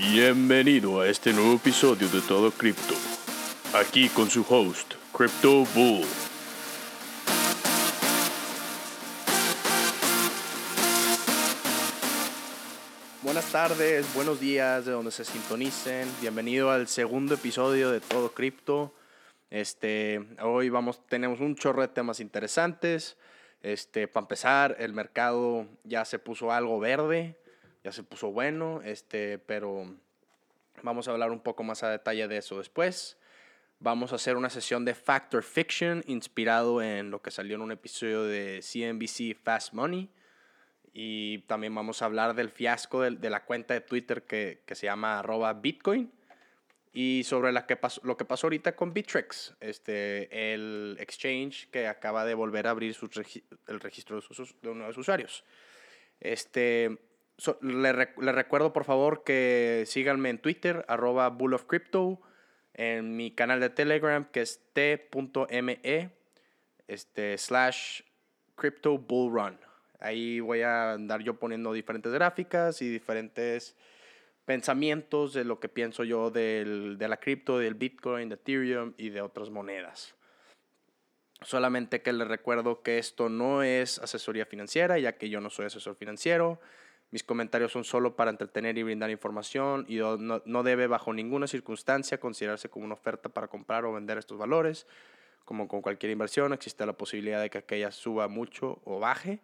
Bienvenido a este nuevo episodio de Todo Crypto. Aquí con su host, Crypto Bull. Buenas tardes, buenos días de donde se sintonicen. Bienvenido al segundo episodio de Todo Crypto. Este, hoy vamos, tenemos un chorro de temas interesantes. Este, para empezar, el mercado ya se puso algo verde, ya se puso bueno, este, pero vamos a hablar un poco más a detalle de eso después. Vamos a hacer una sesión de Factor Fiction inspirado en lo que salió en un episodio de CNBC Fast Money. Y también vamos a hablar del fiasco de, la cuenta de Twitter que, que se llama arroba Bitcoin y sobre la que pasó, lo que pasó ahorita con Bittrex, este, el exchange que acaba de volver a abrir el registro de, sus, de nuevos usuarios. Este, le, recuerdo por favor que síganme en Twitter, arroba Bull of Crypto, en mi canal de Telegram que es t.me este, slash Crypto Bull Run. Ahí voy a andar yo poniendo diferentes gráficas y diferentes pensamientos de lo que pienso yo del, de la cripto, del Bitcoin, de Ethereum y de otras monedas. Solamente que les recuerdo que esto no es asesoría financiera, ya que yo no soy asesor financiero. Mis comentarios son solo para entretener y brindar información y no, no debe bajo ninguna circunstancia considerarse como una oferta para comprar o vender estos valores. Como con cualquier inversión, existe la posibilidad de que aquella suba mucho o baje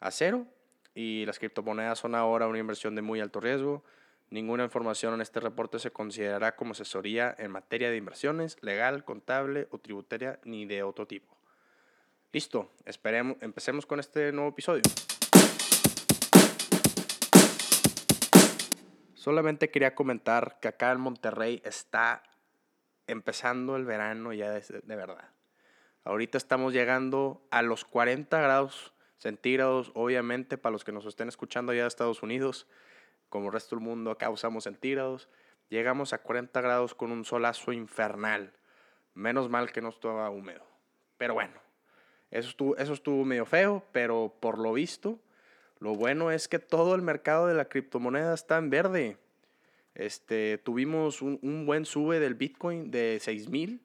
a cero. Y las criptomonedas son ahora una inversión de muy alto riesgo Ninguna información en este reporte se considerará como asesoría en materia de inversiones, legal, contable o tributaria ni de otro tipo. Listo, esperemos, empecemos con este nuevo episodio. Solamente quería comentar que acá en Monterrey está empezando el verano ya de, de verdad. Ahorita estamos llegando a los 40 grados centígrados, obviamente para los que nos estén escuchando allá de Estados Unidos como el resto del mundo, acá usamos centígrados. Llegamos a 40 grados con un solazo infernal. Menos mal que no estaba húmedo. Pero bueno, eso estuvo, eso estuvo medio feo, pero por lo visto, lo bueno es que todo el mercado de la criptomoneda está en verde. Este, tuvimos un, un buen sube del Bitcoin de 6 mil.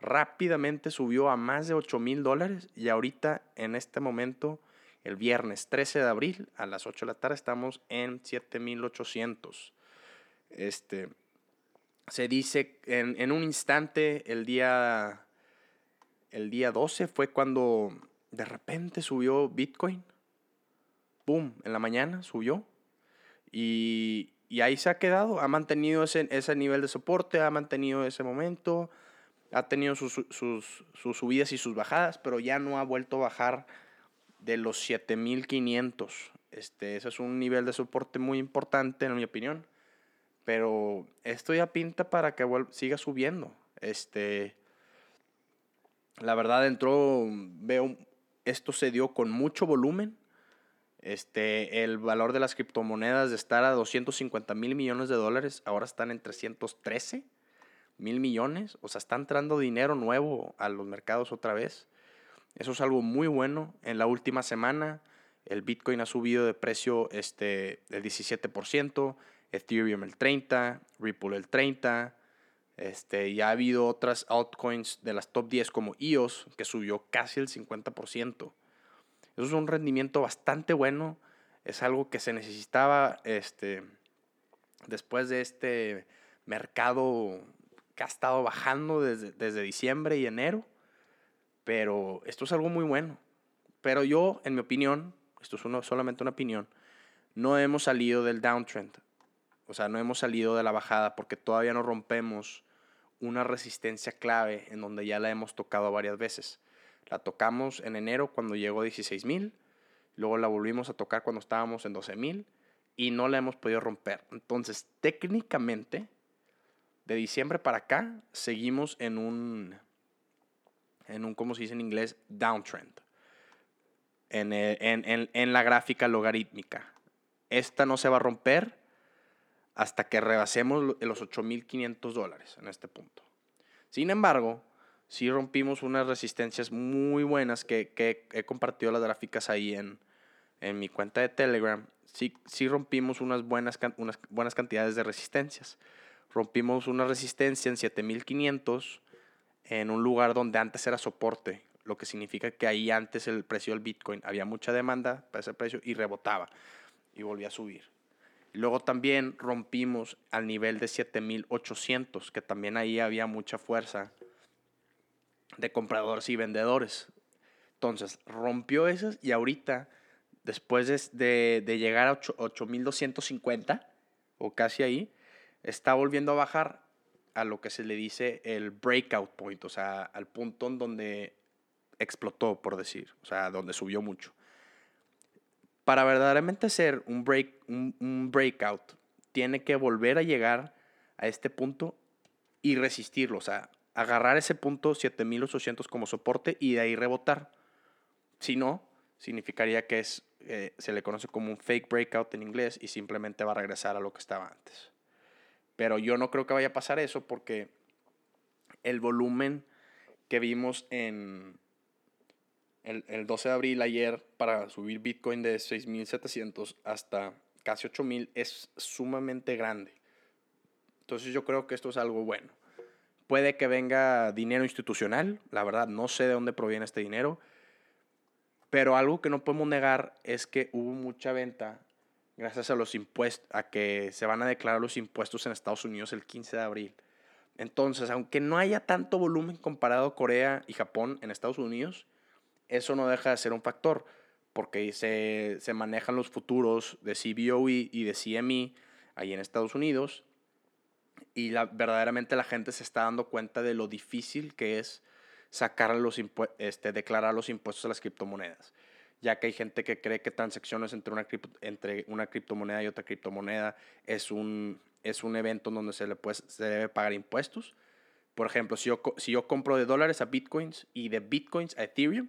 Rápidamente subió a más de 8 mil dólares y ahorita en este momento el viernes 13 de abril a las 8 de la tarde estamos en 7800. Este, se dice en, en, un instante el día, el día 12 fue cuando de repente subió Bitcoin. Boom, en la mañana subió. Y, y ahí se ha quedado, ha mantenido ese, ese, nivel de soporte, ha mantenido ese momento, ha tenido sus, sus, sus subidas y sus bajadas, pero ya no ha vuelto a bajar de los 7500. Este, ese es un nivel de soporte muy importante en mi opinión. Pero esto ya pinta para que siga subiendo. Este, la verdad entró, veo, esto se dio con mucho volumen. Este, el valor de las criptomonedas de estar a 250 mil millones de dólares, ahora están en 313 mil millones. O sea, está entrando dinero nuevo a los mercados otra vez. Eso es algo muy bueno. En la última semana el Bitcoin ha subido de precio este, el 17%, Ethereum el 30%, Ripple el 30%. Este, ya ha habido otras altcoins de las top 10 como EOS que subió casi el 50%. Es un rendimiento bastante bueno. Es algo que se necesitaba este, después de este mercado que ha estado bajando desde, desde diciembre y enero. Pero esto es algo muy bueno. Pero yo, en mi opinión, esto es solamente una opinión, no hemos salido del downtrend. O sea, no hemos salido de la bajada porque todavía no rompemos una resistencia clave en donde ya la hemos tocado varias veces. La tocamos en enero cuando llegó a 16 mil, luego la volvimos a tocar cuando estábamos en 12 mil y no la hemos podido romper. Entonces, técnicamente, de diciembre para acá, seguimos en un en un, como se dice en inglés, downtrend, en, en, en, en la gráfica logarítmica. Esta no se va a romper hasta que rebasemos los 8.500 dólares en este punto. Sin embargo, sí rompimos unas resistencias muy buenas que, que he compartido las gráficas ahí en, en mi cuenta de Telegram, sí, sí rompimos unas buenas, unas buenas cantidades de resistencias. Rompimos una resistencia en 7500 en un lugar donde antes era soporte, lo que significa que ahí antes el precio del Bitcoin había mucha demanda para ese precio y rebotaba y volvía a subir. Luego también rompimos al nivel de 7800, que también ahí había mucha fuerza de compradores y vendedores. Entonces, rompió esas y ahorita, después de, de, llegar a 8250, o casi ahí, está volviendo a bajar a lo que se le dice el breakout point, o sea, al punto en donde explotó, por decir, o sea, donde subió mucho. Para verdaderamente ser un, break, un, breakout, tiene que volver a llegar a este punto y resistirlo, o sea, agarrar ese punto 7800 como soporte y de ahí rebotar. Si no, significaría que es, eh, se le conoce como un fake breakout en inglés y simplemente va a regresar a lo que estaba antes. Pero yo no creo que vaya a pasar eso porque el volumen que vimos en, el, 12 de abril ayer para subir Bitcoin de 6.700 hasta casi 8.000 es sumamente grande. Entonces yo creo que esto es algo bueno. Puede que venga dinero institucional, la verdad no sé de dónde proviene este dinero, pero algo que no podemos negar es que hubo mucha venta gracias a los impuestos, a que se van a declarar los impuestos en Estados Unidos el 15 de abril. Entonces, aunque no haya tanto volumen comparado a Corea y Japón en Estados Unidos, eso no deja de ser un factor, porque se, se manejan los futuros de CBOE y de CME ahí en Estados Unidos, y la, verdaderamente la gente se está dando cuenta de lo difícil que es sacar los este, declarar los impuestos a las criptomonedas, ya que hay gente que cree que transacciones entre una, entre una criptomoneda y otra criptomoneda es un, es un evento donde se, le puede, se debe pagar impuestos. Por ejemplo, si yo, si yo compro de dólares a bitcoins y de bitcoins a Ethereum,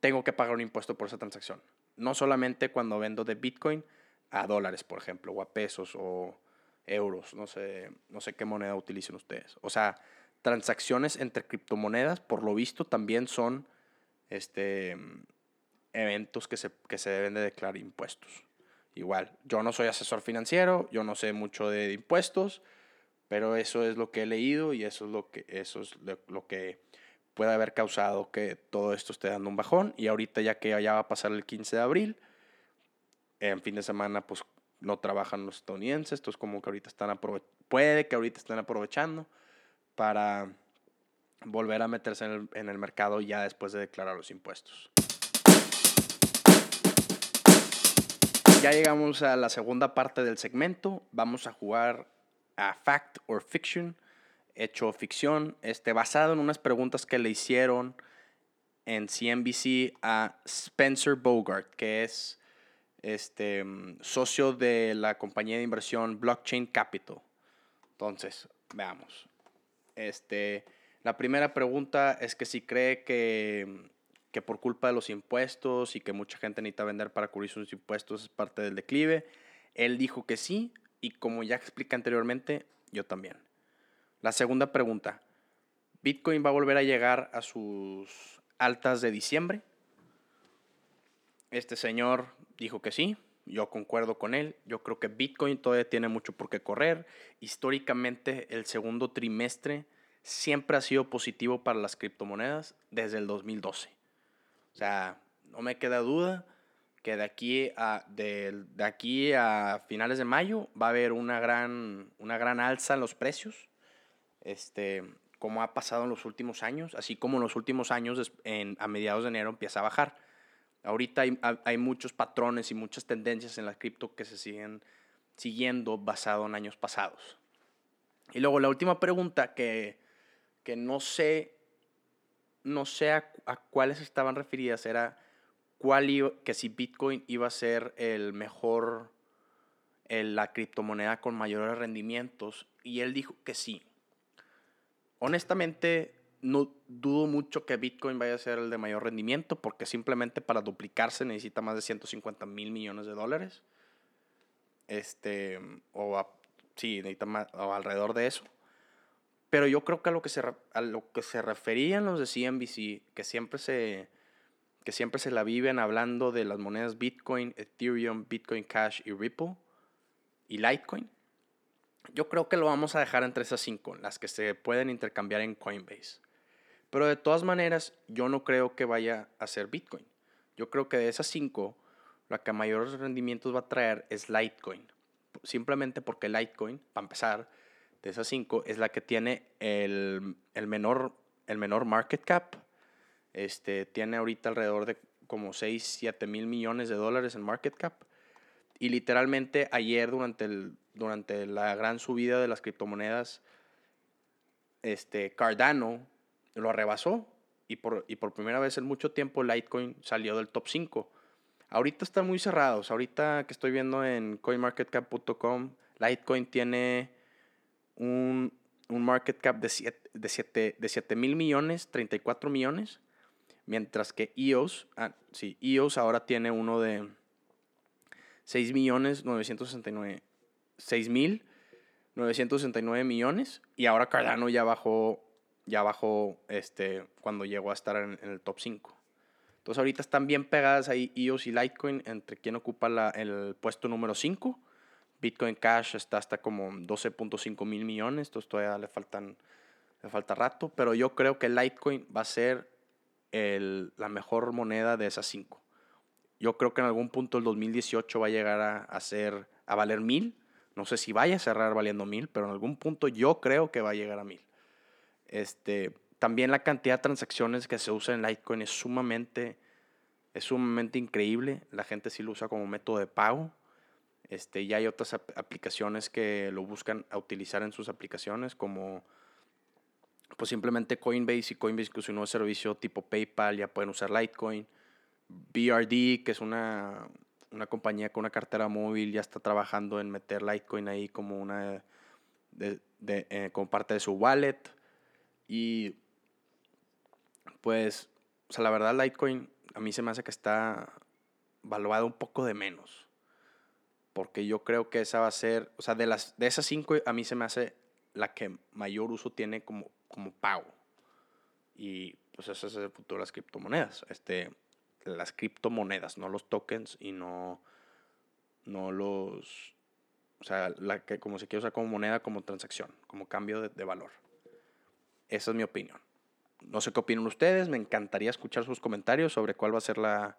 tengo que pagar un impuesto por esa transacción. No solamente cuando vendo de Bitcoin a dólares, por ejemplo, o a pesos o euros, no sé, no sé qué moneda utilicen ustedes. O sea, transacciones entre criptomonedas, por lo visto, también son este, eventos que se, que se deben de declarar impuestos. Igual, yo no soy asesor financiero, yo no sé mucho de impuestos, pero eso es lo que he leído y eso es lo que, eso es que puede haber causado que todo esto esté dando un bajón. Y ahorita ya que ya va a pasar el 15 de abril, en fin de semana pues no trabajan los estadounidenses, entonces como que ahorita están puede que ahorita estén aprovechando para volver a meterse en el, en el mercado ya después de declarar los impuestos. Ya llegamos a la segunda parte del segmento. Vamos a jugar a Fact or Fiction hecho ficción, este, basado en unas preguntas que le hicieron en CNBC a Spencer Bogart, que es este, socio de la compañía de inversión Blockchain Capital. Entonces, veamos. Este, la primera pregunta es que si cree que, que por culpa de los impuestos y que mucha gente necesita vender para cubrir sus impuestos es parte del declive. Él dijo que sí y como ya expliqué anteriormente, yo también. La segunda pregunta, ¿Bitcoin va a volver a llegar a sus altas de diciembre? Este señor dijo que sí, yo concuerdo con él, yo creo que Bitcoin todavía tiene mucho por qué correr. Históricamente el segundo trimestre siempre ha sido positivo para las criptomonedas desde el 2012. O sea, no me queda duda que de aquí a, de, de aquí a finales de mayo va a haber una gran, una gran alza en los precios este, como ha pasado en los últimos años, así como en los últimos años en, a mediados de enero empieza a bajar. Ahorita hay, muchos patrones y muchas tendencias en la cripto que se siguen siguiendo basado en años pasados. Y luego la última pregunta que, que no sé, no sé a, cuáles estaban referidas era cuál que si Bitcoin iba a ser el mejor, la criptomoneda con mayores rendimientos. Y él dijo que sí, honestamente, no dudo mucho que Bitcoin vaya a ser el de mayor rendimiento porque simplemente para duplicarse necesita más de 150 mil millones de dólares. Este, o sí, necesita más, alrededor de eso. Pero yo creo que a lo que se, a lo que se referían los de CNBC, que siempre se, que siempre se la viven hablando de las monedas Bitcoin, Ethereum, Bitcoin Cash y Ripple y Litecoin. Yo creo que lo vamos a dejar entre esas cinco, las que se pueden intercambiar en Coinbase. Pero de todas maneras, yo no creo que vaya a ser Bitcoin. Yo creo que de esas cinco, la que mayores rendimientos va a traer es Litecoin. Simplemente porque Litecoin, para empezar, de esas cinco, es la que tiene el, menor, el menor market cap. Este, tiene ahorita alrededor de como 6, 7 mil millones de dólares en market cap. Y literalmente ayer durante, el, durante la gran subida de las criptomonedas, este, Cardano lo rebasó y por, y por primera vez en mucho tiempo Litecoin salió del top 5. Ahorita están muy cerrados. Ahorita que estoy viendo en coinmarketcap.com, Litecoin tiene un, market cap de 7 de siete, de mil millones, 34 millones. Mientras que EOS, ah, sí, EOS ahora tiene uno de 6 millones 969, 6 mil 969 millones. Y ahora Cardano ya bajó ya bajó este, cuando llegó a estar en, el top 5. Entonces ahorita están bien pegadas ahí EOS y Litecoin entre quien ocupa la, el puesto número 5. Bitcoin Cash está hasta como 12.5 mil millones, entonces todavía le, faltan, le falta rato, pero yo creo que Litecoin va a ser el, la mejor moneda de esas 5. Yo creo que en algún punto el 2018 va a llegar a, a, ser, a valer mil. No sé si vaya a cerrar valiendo mil, pero en algún punto yo creo que va a llegar a mil. Este, también la cantidad de transacciones que se usa en Litecoin es sumamente, es sumamente increíble. La gente sí lo usa como método de pago. Este, ya hay otras aplicaciones que lo buscan a utilizar en sus aplicaciones, como pues simplemente Coinbase y Coinbase que es un nuevo servicio tipo PayPal, ya pueden usar Litecoin. BRD, que es una, una compañía con una cartera móvil, ya está trabajando en meter Litecoin ahí como una de, eh, como parte de su wallet. Y pues, o sea, la verdad Litecoin a mí se me hace que está valuado un poco de menos. Porque yo creo que esa va a ser, o sea, de, las, de esas cinco a mí se me hace la que mayor uso tiene como, como pago. Y pues ese es el futuro de las criptomonedas. Este, las criptomonedas, no los tokens y no, no los, o sea, la que como se quiere usar como moneda, como transacción, como cambio de valor. Esa es mi opinión. No sé qué opinan ustedes, me encantaría escuchar sus comentarios sobre cuál va a ser la,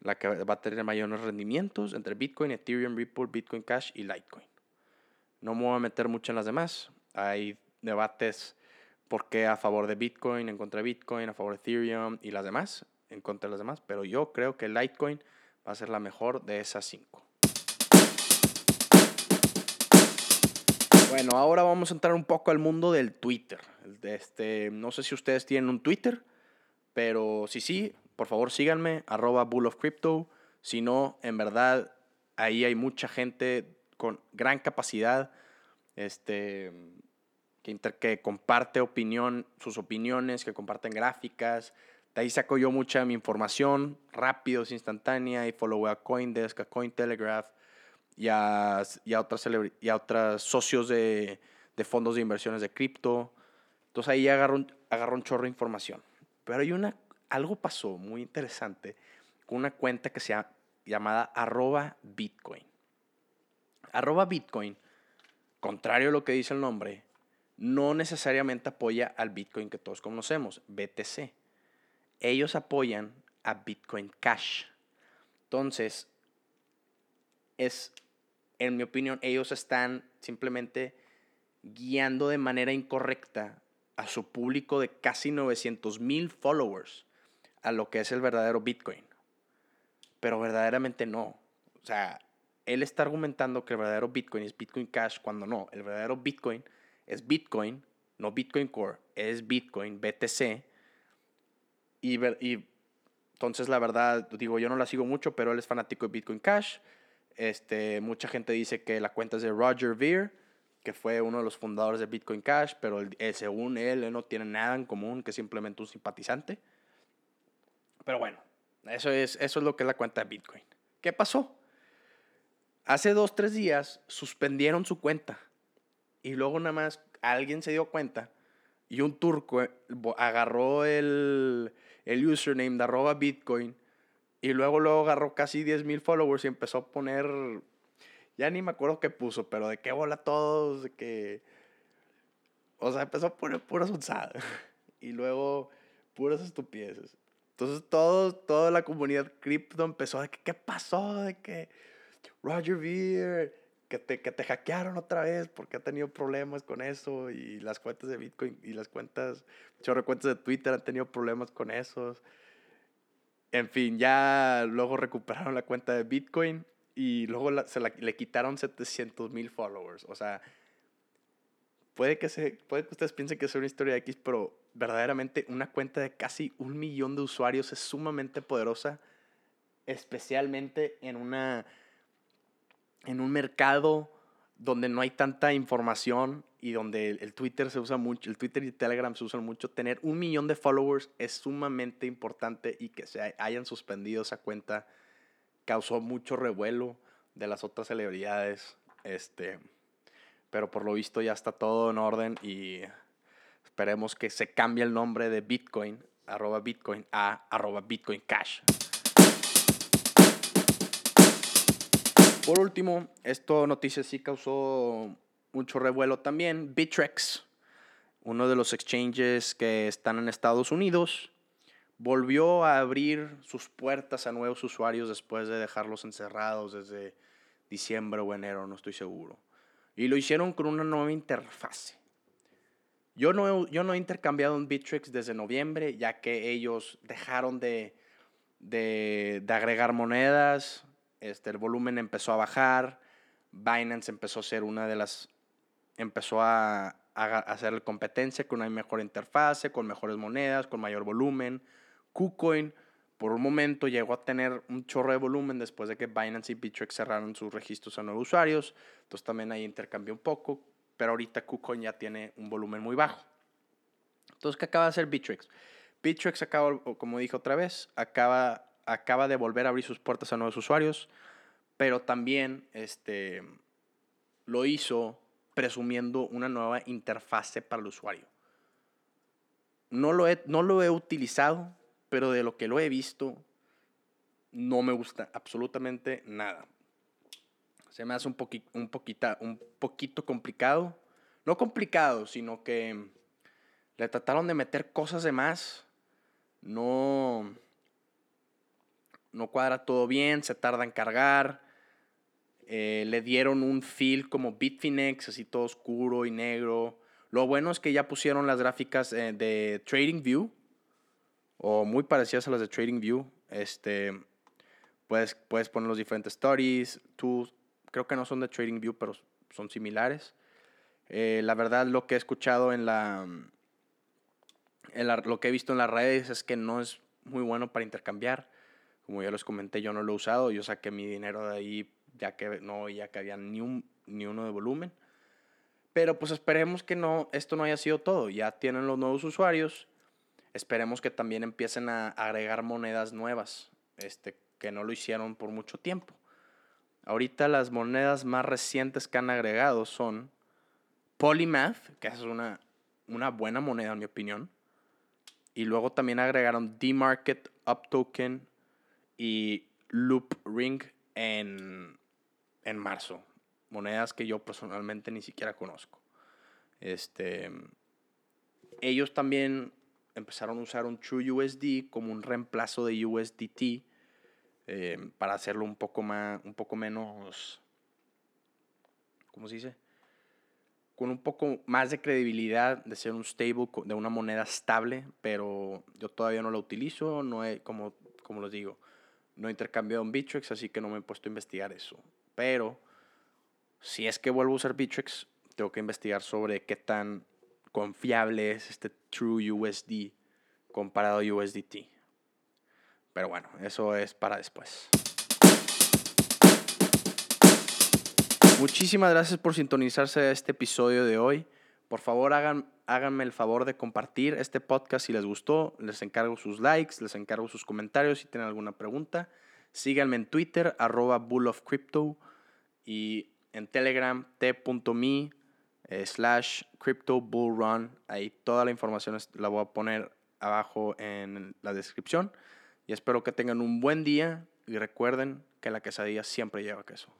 la que va a tener mayores rendimientos entre Bitcoin, Ethereum, Ripple, Bitcoin Cash y Litecoin. No me voy a meter mucho en las demás. Hay debates por qué a favor de Bitcoin, en contra de Bitcoin, a favor de Ethereum y las demás, en contra de las demás. Pero yo creo que Litecoin va a ser la mejor de esas cinco. Bueno, ahora vamos a entrar un poco al mundo del Twitter. Este, no sé si ustedes tienen un Twitter, pero si sí, por favor síganme, arroba Bull of Crypto. Si no, en verdad, ahí hay mucha gente con gran capacidad este, que, que comparte opinión, sus opiniones, que comparten gráficas. De ahí saco yo mucha mi información, rápido, instantánea, y follow a Coindesk, a Cointelegraph y a, otras, y a otros socios de, de, fondos de inversiones de cripto. Entonces ahí agarró un, agarró un chorro de información. Pero hay una, algo pasó muy interesante con una cuenta que se llama llamada arroba Bitcoin. Arroba Bitcoin, contrario a lo que dice el nombre, no necesariamente apoya al Bitcoin que todos conocemos, BTC. Ellos apoyan a Bitcoin Cash. Entonces, es en mi opinión, ellos están simplemente guiando de manera incorrecta a su público de casi 900 mil followers a lo que es el verdadero Bitcoin. Pero verdaderamente no. O sea, él está argumentando que el verdadero Bitcoin es Bitcoin Cash cuando no. El verdadero Bitcoin es Bitcoin, no Bitcoin Core, es Bitcoin, BTC. Y, y entonces la verdad, digo, yo no la sigo mucho, pero él es fanático de Bitcoin Cash. Este, mucha gente dice que la cuenta es de Roger Ver, que fue uno de los fundadores de Bitcoin Cash, pero eh, según él, no tiene nada en común, que simplemente un simpatizante. Pero bueno, eso es, eso es lo que es la cuenta de Bitcoin. ¿Qué pasó? Hace dos, tres días suspendieron su cuenta y luego nada más alguien se dio cuenta y un turco eh, agarró el, el username de arroba Bitcoin y luego luego agarró casi 10 mil followers y empezó a poner, ya ni me acuerdo qué puso, pero de qué bola todos, de que, o sea, empezó a poner puras onzadas y luego puras estupideces. Entonces todos, toda la comunidad cripto empezó de que, ¿qué pasó? De que Roger Ver, que te, que te hackearon otra vez porque ha tenido problemas con eso y las cuentas de Bitcoin y las cuentas, chorro cuentas de Twitter han tenido problemas con esos. En fin, ya luego recuperaron la cuenta de Bitcoin y luego se la- le quitaron 700 mil followers. O sea, puede que, se, puede que ustedes piensen que es una historia X, pero verdaderamente una cuenta de casi un millón de usuarios es sumamente poderosa, especialmente en una en un mercado donde no hay tanta información y donde el, Twitter se usa mucho, el Twitter y Telegram se usan mucho, tener un millón de followers es sumamente importante y que se hay- hayan suspendido esa cuenta causó mucho revuelo de las otras celebridades, este, pero por lo visto ya está todo en orden y esperemos que se cambie el nombre de Bitcoin, arroba Bitcoin a Bitcoin Cash. Por último, esto noticia sí causó mucho revuelo también. Bitrex, uno de los exchanges que están en Estados Unidos, volvió a abrir sus puertas a nuevos usuarios después de dejarlos encerrados desde diciembre o enero, no estoy seguro. Y lo hicieron con una nueva interfase. Yo no, he- yo no he intercambiado en Bittrex desde noviembre, ya que ellos dejaron de, de, de agregar monedas, este, el volumen empezó a bajar, Binance empezó a ser una de las, empezó a, hacer competencia con una mejor interfase, con mejores monedas, con mayor volumen. KuCoin por un momento llegó a tener un chorro de volumen después de que Binance y Bittrex cerraron sus registros a nuevos usuarios. Entonces también ahí intercambió un poco, pero ahorita KuCoin ya tiene un volumen muy bajo. Entonces, ¿qué acaba de hacer Bittrex? Bittrex acaba, como dije otra vez, acaba, acaba de volver a abrir sus puertas a nuevos usuarios, pero también este, lo hizo presumiendo una nueva interfase para el usuario. No lo, he, no lo he utilizado, pero de lo que lo he visto, no me gusta absolutamente nada. Se me hace un, poqui, un, poquita, un poquito complicado. No complicado, sino que le trataron de meter cosas de más. No, no cuadra todo bien, se tarda en cargar. Eh, le dieron un feel como Bitfinex, así todo oscuro y negro. Lo bueno es que ya pusieron las gráficas eh, de TradingView, o muy parecidas a las de TradingView. Este, puedes, puedes poner los diferentes stories. Tú, creo que no son de TradingView, pero son similares. Eh, la verdad, lo que he escuchado en la, en la, lo que he visto en las redes es que no es muy bueno para intercambiar. Como ya les comenté, yo no lo he usado. Yo saqué mi dinero de ahí ya que no ya que había ni, un, ni uno de volumen. Pero pues esperemos que no, esto no haya sido todo. Ya tienen los nuevos usuarios. Esperemos que también empiecen a agregar monedas nuevas, este, que no lo hicieron por mucho tiempo. Ahorita las monedas más recientes que han agregado son Polymath, que es una, una buena moneda en mi opinión. Y luego también agregaron D-Market, UpToken y Loop Ring en, en marzo. Monedas que yo personalmente ni siquiera conozco. Este, ellos también empezaron a usar un True USD como un reemplazo de USDT eh, para hacerlo un poco, más, un poco menos, ¿cómo se dice? Con un poco más de credibilidad de ser un stable, de una moneda estable, pero yo todavía no la utilizo, no he, como, como les digo, no he intercambiado en Bittrex, así que no me he puesto a investigar eso. Pero si es que vuelvo a usar Bittrex, tengo que investigar sobre qué tan confiable es este True USD comparado a USDT. Pero bueno, eso es para después. Muchísimas gracias por sintonizarse a este episodio de hoy. Por favor, hagan, háganme el favor de compartir este podcast si les gustó. Les encargo sus likes, les encargo sus comentarios si tienen alguna pregunta. Síganme en Twitter, arroba bullofcrypto y en Telegram, t.me slash Crypto Bull Run. Ahí toda la información la voy a poner abajo en la descripción. Y espero que tengan un buen día y recuerden que la quesadilla siempre lleva queso.